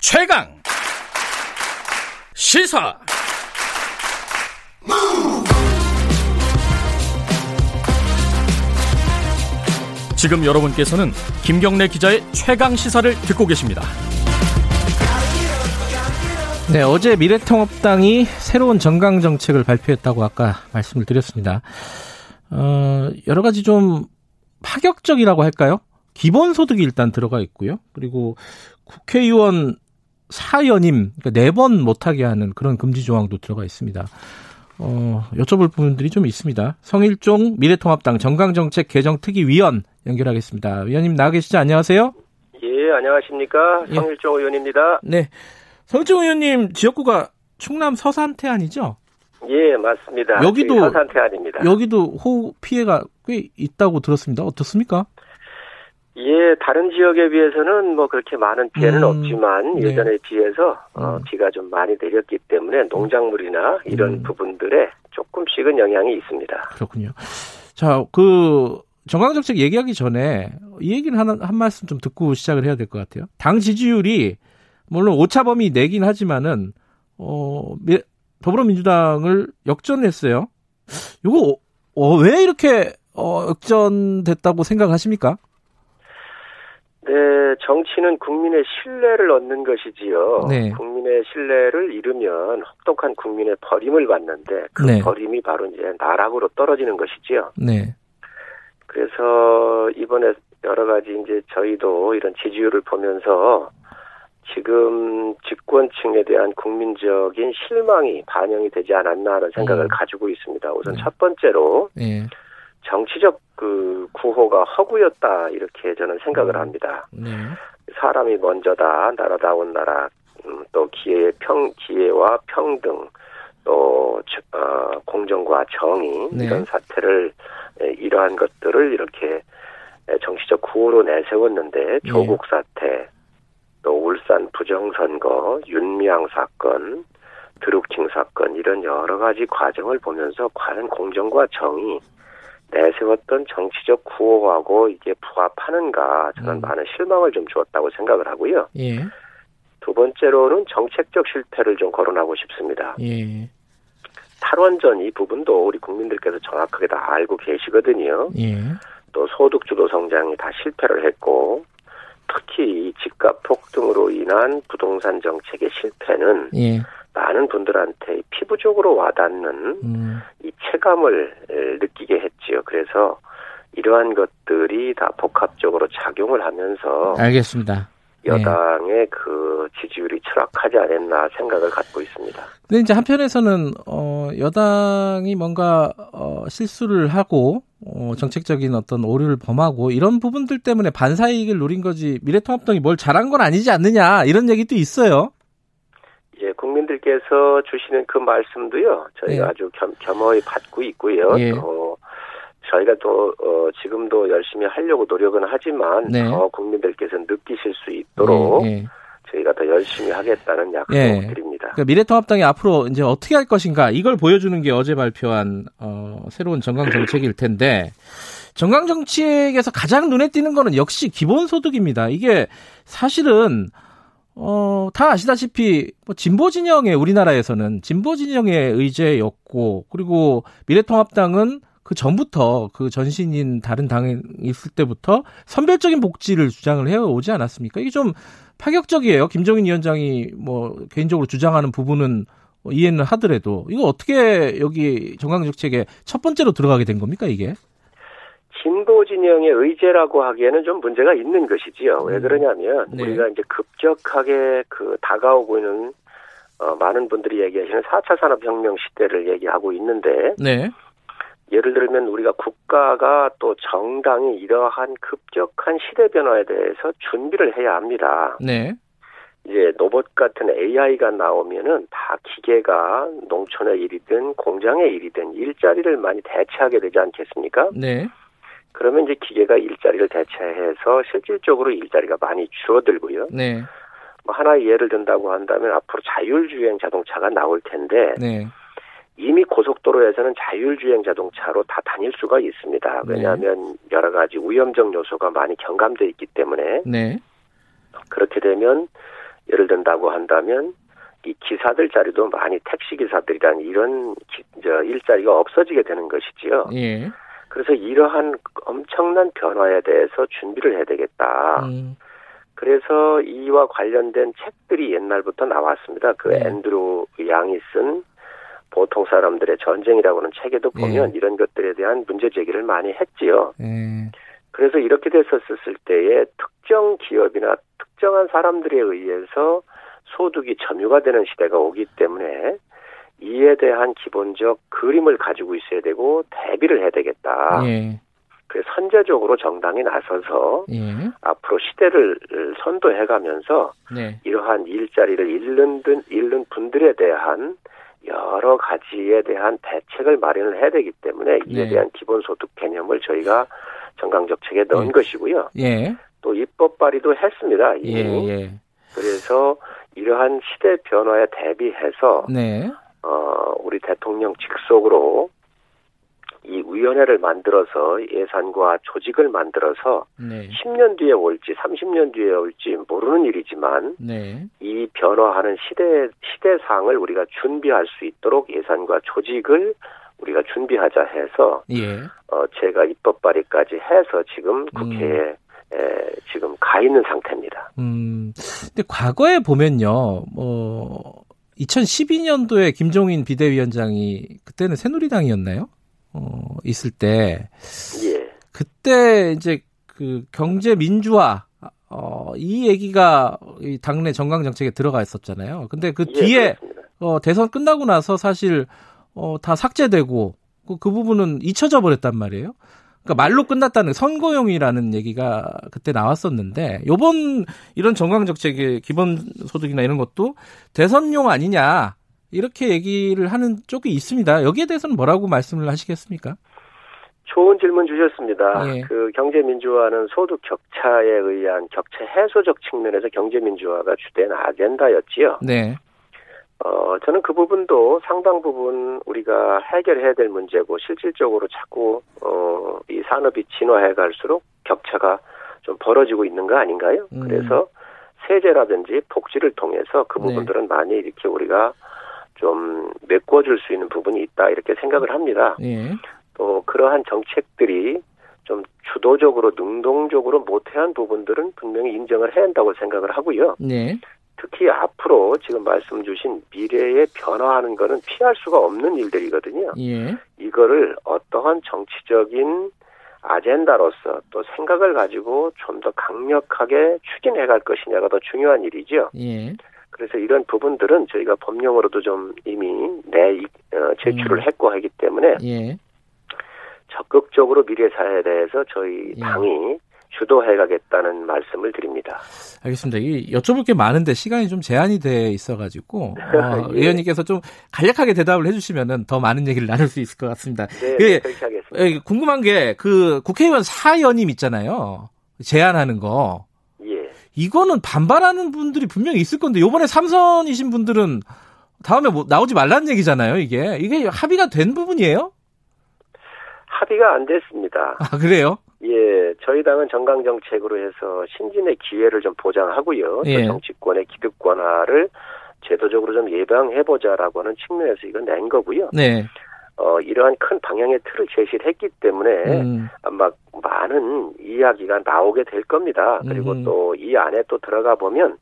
최강 시사 지금 여러분께서는 김경래 기자의 최강 시사를 듣고 계십니다. 네, 어제 미래통합당이 새로운 정강 정책을 발표했다고 아까 말씀을 드렸습니다. 어, 여러 가지 좀 파격적이라고 할까요? 기본소득이 일단 들어가 있고요. 그리고 국회의원 사연임, 그러니까 네 번 못하게 하는 그런 금지 조항도 들어가 있습니다. 어, 여쭤볼 부분들이 좀 있습니다. 성일종 미래통합당 정강정책 개정특위위원 연결하겠습니다. 위원님 나와 계시죠? 안녕하세요. 예, 안녕하십니까. 성일종 예. 의원입니다. 네. 성일종 의원님 지역구가 충남 서산태 아니죠? 예, 맞습니다. 여기도 서산태 아닙니다. 여기도 호우 피해가 꽤 있다고 들었습니다. 어떻습니까? 예, 다른 지역에 비해서는 뭐 그렇게 많은 피해는 음, 없지만 네. 예전에 네. 비해서 어, 음. 비가 좀 많이 내렸기 때문에 농작물이나 이런 음. 부분들에 조금씩은 영향이 있습니다. 그렇군요. 자, 그 정강정책 얘기하기 전에 이 얘기는 한, 한 말씀 좀 듣고 시작을 해야 될 것 같아요. 당 지지율이 물론 오차범위 내긴 하지만은 어 더불어민주당을 역전했어요. 이거 어, 왜 이렇게 어, 역전됐다고 생각하십니까? 네, 정치는 국민의 신뢰를 얻는 것이지요. 네. 국민의 신뢰를 잃으면 혹독한 국민의 버림을 받는데 그 네. 버림이 바로 이제 나락으로 떨어지는 것이지요. 네. 그래서 이번에 여러 가지 이제 저희도 이런 지지율을 보면서 지금 집권층에 대한 국민적인 실망이 반영이 되지 않았나 하는 생각을 음. 가지고 있습니다. 우선 네. 첫 번째로 네. 정치적 그 구호가 허구였다 이렇게 저는 생각을 음. 합니다. 네. 사람이 먼저다 나라다운 나라 음, 또 기회 평 기회와 평등 또 어, 공정과 정의 네. 이런 사태를 이러한 것들을 이렇게 정치적 구호로 내세웠는데 네. 조국 사태 또 울산 부정선거 윤미향 사건 드루킹 사건 이런 여러 가지 과정을 보면서 과연 공정과 정의 내세웠던 정치적 구호하고 이게 부합하는가 저는 음. 많은 실망을 좀 주었다고 생각을 하고요. 예. 두 번째로는 정책적 실패를 좀 거론하고 싶습니다. 예. 탈원전 이 부분도 우리 국민들께서 정확하게 다 알고 계시거든요. 예. 또 소득 주도 성장이 다 실패를 했고 특히 집값 폭등으로 인한 부동산 정책의 실패는 예. 많은 분들한테 피부적으로 와닿는 음. 이 체감을 느끼게 했지요. 그래서 이러한 것들이 다 복합적으로 작용을 하면서 알겠습니다. 여당의 네. 그 지지율이 추락하지 않았나 생각을 갖고 있습니다. 근데 이제 한편에서는 어 여당이 뭔가 어 실수를 하고 어 정책적인 어떤 오류를 범하고 이런 부분들 때문에 반사 이익을 노린 거지 미래통합당이 뭘 잘한 건 아니지 않느냐 이런 얘기도 있어요. 예, 국민들께서 주시는 그 말씀도요, 저희가 네. 아주 겸, 겸허히 받고 있고요. 예. 어, 저희가 또, 어, 지금도 열심히 하려고 노력은 하지만, 네. 더 국민들께서 느끼실 수 있도록, 예, 예. 저희가 더 열심히 하겠다는 약속을 예. 드립니다. 그러니까 미래통합당이 앞으로 이제 어떻게 할 것인가, 이걸 보여주는 게 어제 발표한, 어, 새로운 정강 정책일 텐데, 정강 정책에서 가장 눈에 띄는 거는 역시 기본소득입니다. 이게 사실은, 어, 다 아시다시피, 뭐, 진보 진영의, 우리나라에서는 진보 진영의 의제였고, 그리고 미래통합당은 그 전부터 그 전신인 다른 당에 있을 때부터 선별적인 복지를 주장을 해오지 않았습니까? 이게 좀 파격적이에요. 김정인 위원장이 뭐, 개인적으로 주장하는 부분은 이해는 하더라도, 이거 어떻게 여기 정강정책에 첫 번째로 들어가게 된 겁니까, 이게? 진보 진영의 의제라고 하기에는 좀 문제가 있는 것이지요. 왜 음. 그러냐면 네. 우리가 이제 급격하게 그 다가오고 있는 어, 많은 분들이 얘기하시는 4차 산업혁명 시대를 얘기하고 있는데 네. 예를 들면 우리가 국가가 또 정당이 이러한 급격한 시대 변화에 대해서 준비를 해야 합니다. 네. 이제 로봇 같은 AI가 나오면은 다 기계가 농촌의 일이든 공장의 일이든 일자리를 많이 대체하게 되지 않겠습니까? 네. 그러면 이제 기계가 일자리를 대체해서 실질적으로 일자리가 많이 줄어들고요. 네. 뭐 하나의 예를 든다고 한다면 앞으로 자율주행 자동차가 나올 텐데 네. 이미 고속도로에서는 자율주행 자동차로 다 다닐 수가 있습니다. 네. 왜냐하면 네. 여러 가지 위험적 요소가 많이 경감돼 있기 때문에 네. 그렇게 되면 예를 든다고 한다면 이 기사들 자리도 많이 택시 기사들이란 이런 기, 저 일자리가 없어지게 되는 것이지요. 예. 그래서 이러한 엄청난 변화에 대해서 준비를 해야 되겠다. 음. 그래서 이와 관련된 책들이 옛날부터 나왔습니다. 그 네. 앤드루 양이 쓴 보통 사람들의 전쟁이라고는 책에도 보면 네. 이런 것들에 대한 문제 제기를 많이 했지요. 네. 그래서 이렇게 됐었을 때에 특정 기업이나 특정한 사람들에 의해서 소득이 점유가 되는 시대가 오기 때문에 이에 대한 기본적 그림을 가지고 있어야 되고 대비를 해야 되겠다. 예. 그 선제적으로 정당이 나서서 예. 앞으로 시대를 선도해가면서 네. 이러한 일자리를 잃는 듯 잃는 분들에 대한 여러 가지에 대한 대책을 마련을 해야 되기 때문에 이에 네. 대한 기본소득 개념을 저희가 정강정책에 넣은 예. 것이고요. 예. 또 입법 발의도 했습니다. 이미. 예, 예. 그래서 이러한 시대 변화에 대비해서 네. 어, 우리 대통령 직속으로 이 위원회를 만들어서 예산과 조직을 만들어서 네. 10년 뒤에 올지 30년 뒤에 올지 모르는 일이지만 네. 이 변화하는 시대 시대상을 우리가 준비할 수 있도록 예산과 조직을 우리가 준비하자 해서 예. 어 제가 입법 발의까지 해서 지금 국회에 음. 에, 지금 가 있는 상태입니다. 음. 근데 과거에 보면요. 뭐 2012년도에 김종인 비대위원장이 그때는 새누리당이었나요? 어, 있을 때 예. 그때 이제 그 경제 민주화 어, 이 얘기가 이 당내 정강 정책에 들어가 있었잖아요. 근데 그 예, 뒤에 어, 대선 끝나고 나서 사실 어, 다 삭제되고 그, 그 부분은 잊혀져 버렸단 말이에요. 그러니까 말로 끝났다는 선거용이라는 얘기가 그때 나왔었는데 요번 이런 정강 정책의 기본 소득이나 이런 것도 대선용 아니냐 이렇게 얘기를 하는 쪽이 있습니다. 여기에 대해서는 뭐라고 말씀을 하시겠습니까? 좋은 질문 주셨습니다. 예. 그 경제 민주화는 소득 격차에 의한 격차 해소적 측면에서 경제 민주화가 주된 아젠다였지요. 네. 어, 저는 그 부분도 상당 부분 우리가 해결해야 될 문제고 실질적으로 자꾸 어, 이 산업이 진화해 갈수록 격차가 좀 벌어지고 있는 거 아닌가요? 음. 그래서 세제라든지 복지를 통해서 그 네. 부분들은 네. 많이 이렇게 우리가 좀 메꿔줄 수 있는 부분이 있다 이렇게 생각을 합니다. 예. 또 그러한 정책들이 좀 주도적으로 능동적으로 못해한 부분들은 분명히 인정을 해야 한다고 생각을 하고요. 네. 특히 앞으로 지금 말씀 주신 미래에 변화하는 거는 피할 수가 없는 일들이거든요. 예. 이거를 어떠한 정치적인 아젠다로서 또 생각을 가지고 좀 더 강력하게 추진해 갈 것이냐가 더 중요한 일이죠. 예. 그래서 이런 부분들은 저희가 법령으로도 좀 이미 내 어, 제출을 음. 했고 하기 때문에 예. 적극적으로 미래 사회에 대해서 저희 예. 당이 주도해 가겠다는 말씀을 드립니다. 알겠습니다. 이 여쭤볼 게 많은데 시간이 좀 제한이 돼 있어가지고 어, 예. 의원님께서 좀 간략하게 대답을 해주시면은 더 많은 얘기를 나눌 수 있을 것 같습니다. 네, 예, 그렇게 하겠습니다. 예, 궁금한 게 그 국회의원 사연임 있잖아요. 제안하는 거. 이거는 반발하는 분들이 분명히 있을 건데 요번에 삼선이신 분들은 다음에 뭐 나오지 말라는 얘기잖아요. 이게 이게 합의가 된 부분이에요? 합의가 안 됐습니다. 아 그래요? 예, 저희 당은 정강 정책으로 해서 신진의 기회를 좀 보장하고요. 예. 정치권의 기득 권한을 제도적으로 좀 예방해 보자라고 하는 측면에서 이건 낸 거고요. 네. 어, 이러한 큰 방향의 틀을 제시를 했기 때문에 음. 아마 많은 이야기가 나오게 될 겁니다. 그리고 음. 또이 안에 또 들어가 보면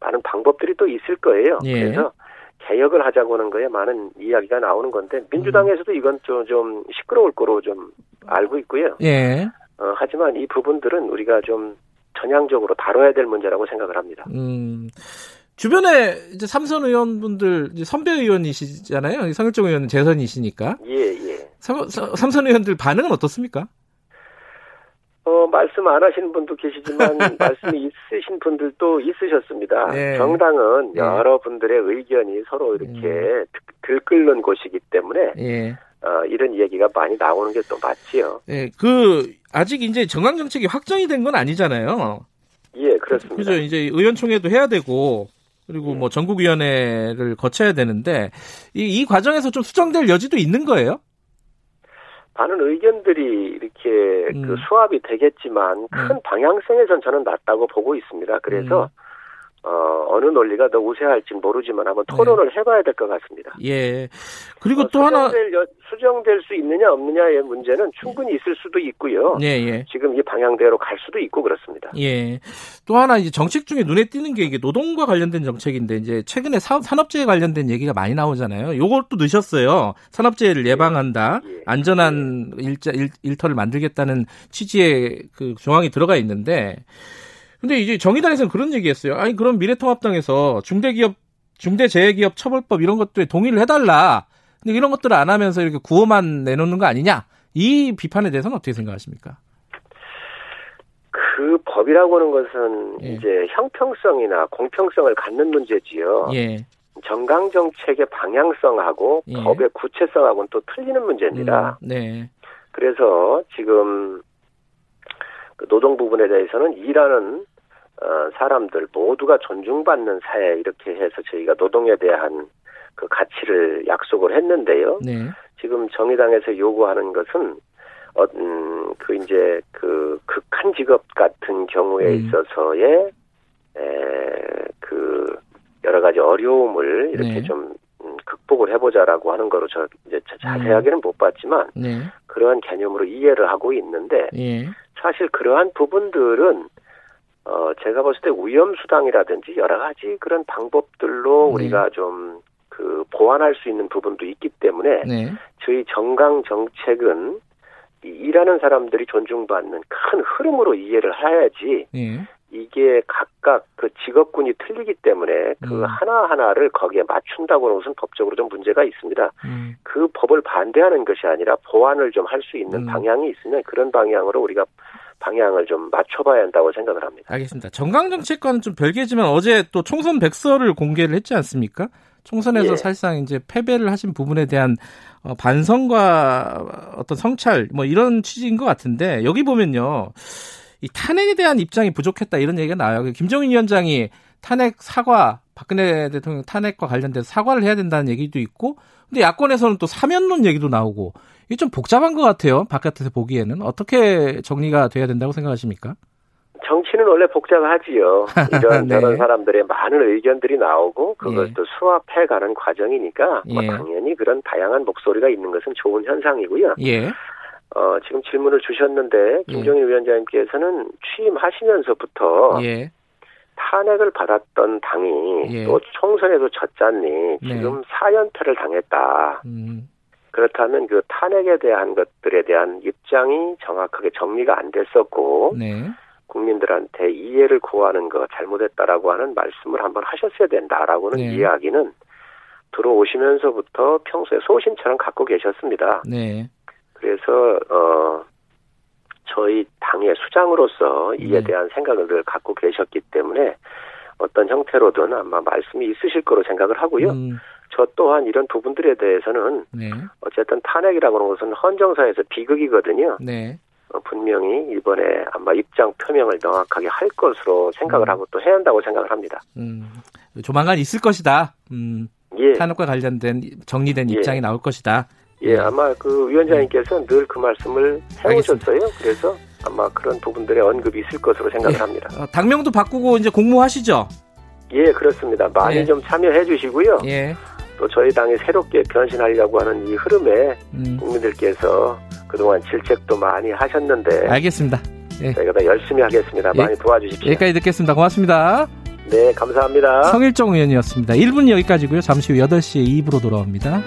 많은 방법들이 또 있을 거예요. 예. 그래서 개혁을 하자고 하는 거에 많은 이야기가 나오는 건데 민주당에서도 음. 이건 좀, 좀 시끄러울 거로 좀 알고 있고요. 예. 어, 하지만 이 부분들은 우리가 좀 전향적으로 다뤄야 될 문제라고 생각을 합니다. 음. 주변에 이제 삼선 의원분들 이제 선배 의원이시잖아요. 성일종 의원은 재선이시니까. 예, 예. 삼, 삼선 의원들 반응은 어떻습니까? 어, 말씀 안 하시는 분도 계시지만 말씀이 있으신 분들도 있으셨습니다. 네. 정당은 네. 여러분들의 의견이 서로 이렇게 음. 들끓는 곳이기 때문에 네. 어, 이런 얘기가 많이 나오는 게 또 맞지요. 네, 그 아직 이제 정강 정책이 확정이 된 건 아니잖아요. 예, 그렇습니다. 그죠. 이제 의원총회도 해야 되고 그리고 예. 뭐 전국위원회를 거쳐야 되는데 이, 이 과정에서 좀 수정될 여지도 있는 거예요? 많은 의견들이 이렇게 음. 그 수합이 되겠지만 큰 음. 방향성에선 저는 낮다고 보고 있습니다. 그래서 음. 어, 어느 논리가 더 우세할지 모르지만 한번 토론을 네. 해봐야 될 것 같습니다. 예. 그리고 어, 또 하나 수정될 수 있느냐 없느냐의 문제는 충분히 있을 수도 있고요. 예, 예. 지금 이 방향대로 갈 수도 있고 그렇습니다. 예. 또 하나 이제 정책 중에 눈에 띄는 게 이게 노동과 관련된 정책인데 이제 최근에 사, 산업재해 관련된 얘기가 많이 나오잖아요. 요것도 넣으셨어요. 산업재해를 예방한다. 예. 예. 안전한 일자 일, 일터를 만들겠다는 취지의 그 조항이 들어가 있는데 근데 이제 정의당에서는 그런 얘기했어요. 아니 그럼 미래통합당에서 중대기업 중대재해기업 처벌법 이런 것들에 동의를 해달라. 근데 이런 것들을 안 하면서 이렇게 구호만 내놓는 거 아니냐? 이 비판에 대해서는 어떻게 생각하십니까? 그 법이라고 하는 것은 예. 이제 형평성이나 공평성을 갖는 문제지요. 예. 정강 정책의 방향성하고 예. 법의 구체성하고는 또 틀리는 문제입니다. 음, 네. 그래서 지금 그 노동 부분에 대해서는 일하는 어, 사람들 모두가 존중받는 사회 이렇게 해서 저희가 노동에 대한 그 가치를 약속을 했는데요. 네. 지금 정의당에서 요구하는 것은 어, 음, 그 이제 그 극한 직업 같은 경우에 음. 있어서의 에, 그 여러 가지 어려움을 이렇게 네. 좀 음, 극복을 해보자라고 하는 거로 저 이제 자세하게는 음. 못 봤지만 네. 그러한 개념으로 이해를 하고 있는데 예. 사실 그러한 부분들은 어, 제가 봤을 때 위험수당이라든지 여러 가지 그런 방법들로 네. 우리가 좀 그 보완할 수 있는 부분도 있기 때문에 네. 저희 정강 정책은 이 일하는 사람들이 존중받는 큰 흐름으로 이해를 해야지 네. 이게 각각 그 직업군이 틀리기 때문에 그 음. 하나하나를 거기에 맞춘다고 하는 것은 법적으로 좀 문제가 있습니다. 음. 그 법을 반대하는 것이 아니라 보완을 좀 할 수 있는 음. 방향이 있으면 그런 방향으로 우리가 방향을 좀 맞춰봐야 한다고 생각을 합니다. 알겠습니다. 정강정책과는 좀 별개지만 어제 또 총선 백서를 공개를 했지 않습니까? 총선에서 예. 사실상 이제 패배를 하신 부분에 대한 어, 반성과 어떤 성찰 뭐 이런 취지인 것 같은데 여기 보면요. 이 탄핵에 대한 입장이 부족했다 이런 얘기가 나와요. 그 김정인 위원장이 탄핵 사과 박근혜 대통령 탄핵과 관련돼서 사과를 해야 된다는 얘기도 있고 근데 야권에서는 또 사면론 얘기도 나오고 이게 좀 복잡한 것 같아요. 바깥에서 보기에는 어떻게 정리가 돼야 된다고 생각하십니까? 정치는 원래 복잡하지요. 이런 네. 저런 사람들의 많은 의견들이 나오고 그것도 예. 수합해 가는 과정이니까 뭐 예. 뭐 당연히 그런 다양한 목소리가 있는 것은 좋은 현상이고요. 예. 어, 지금 질문을 주셨는데 예. 김종인 위원장님께서는 취임하시면서부터 예. 탄핵을 받았던 당이 예. 또 총선에도 졌잖니 네. 지금 네. 4연패를 당했다. 음. 그렇다면 그 탄핵에 대한 것들에 대한 입장이 정확하게 정리가 안 됐었고 네. 국민들한테 이해를 구하는 거 잘못했다라고 하는 말씀을 한번 하셨어야 된다라고는 네. 이야기는 들어오시면서부터 평소에 소신처럼 갖고 계셨습니다. 네. 그래서 어 저희 당의 수장으로서 이에 네. 대한 생각을 늘 갖고 계셨기 때문에 어떤 형태로든 아마 말씀이 있으실 거로 생각을 하고요. 음. 저 또한 이런 부분들에 대해서는 네. 어쨌든 탄핵이라고 하는 것은 헌정사에서 비극이거든요. 네. 어, 분명히 이번에 아마 입장 표명을 명확하게 할 것으로 생각을 음. 하고 또 해야 한다고 생각을 합니다. 음. 조만간 있을 것이다. 음. 예. 탄핵과 관련된 정리된 예. 입장이 나올 것이다. 예, 아마 그 위원장님께서 네. 늘그 말씀을 해오셨어요. 그래서 아마 그런 부분들의 언급이 있을 것으로 생각을 예. 합니다. 어, 당명도 바꾸고 이제 공모하시죠? 예, 그렇습니다. 많이 예. 좀 참여해 주시고요. 예. 또 저희 당이 새롭게 변신하려고 하는 이 흐름에 음. 국민들께서 그동안 질책도 많이 하셨는데 알겠습니다. 예. 저희가 더 열심히 하겠습니다. 예. 많이 도와주십시오. 여기까지 듣겠습니다. 고맙습니다. 네, 감사합니다. 성일정 의원이었습니다. 1분 여기까지고요. 잠시 후 8시에 2부로 돌아옵니다.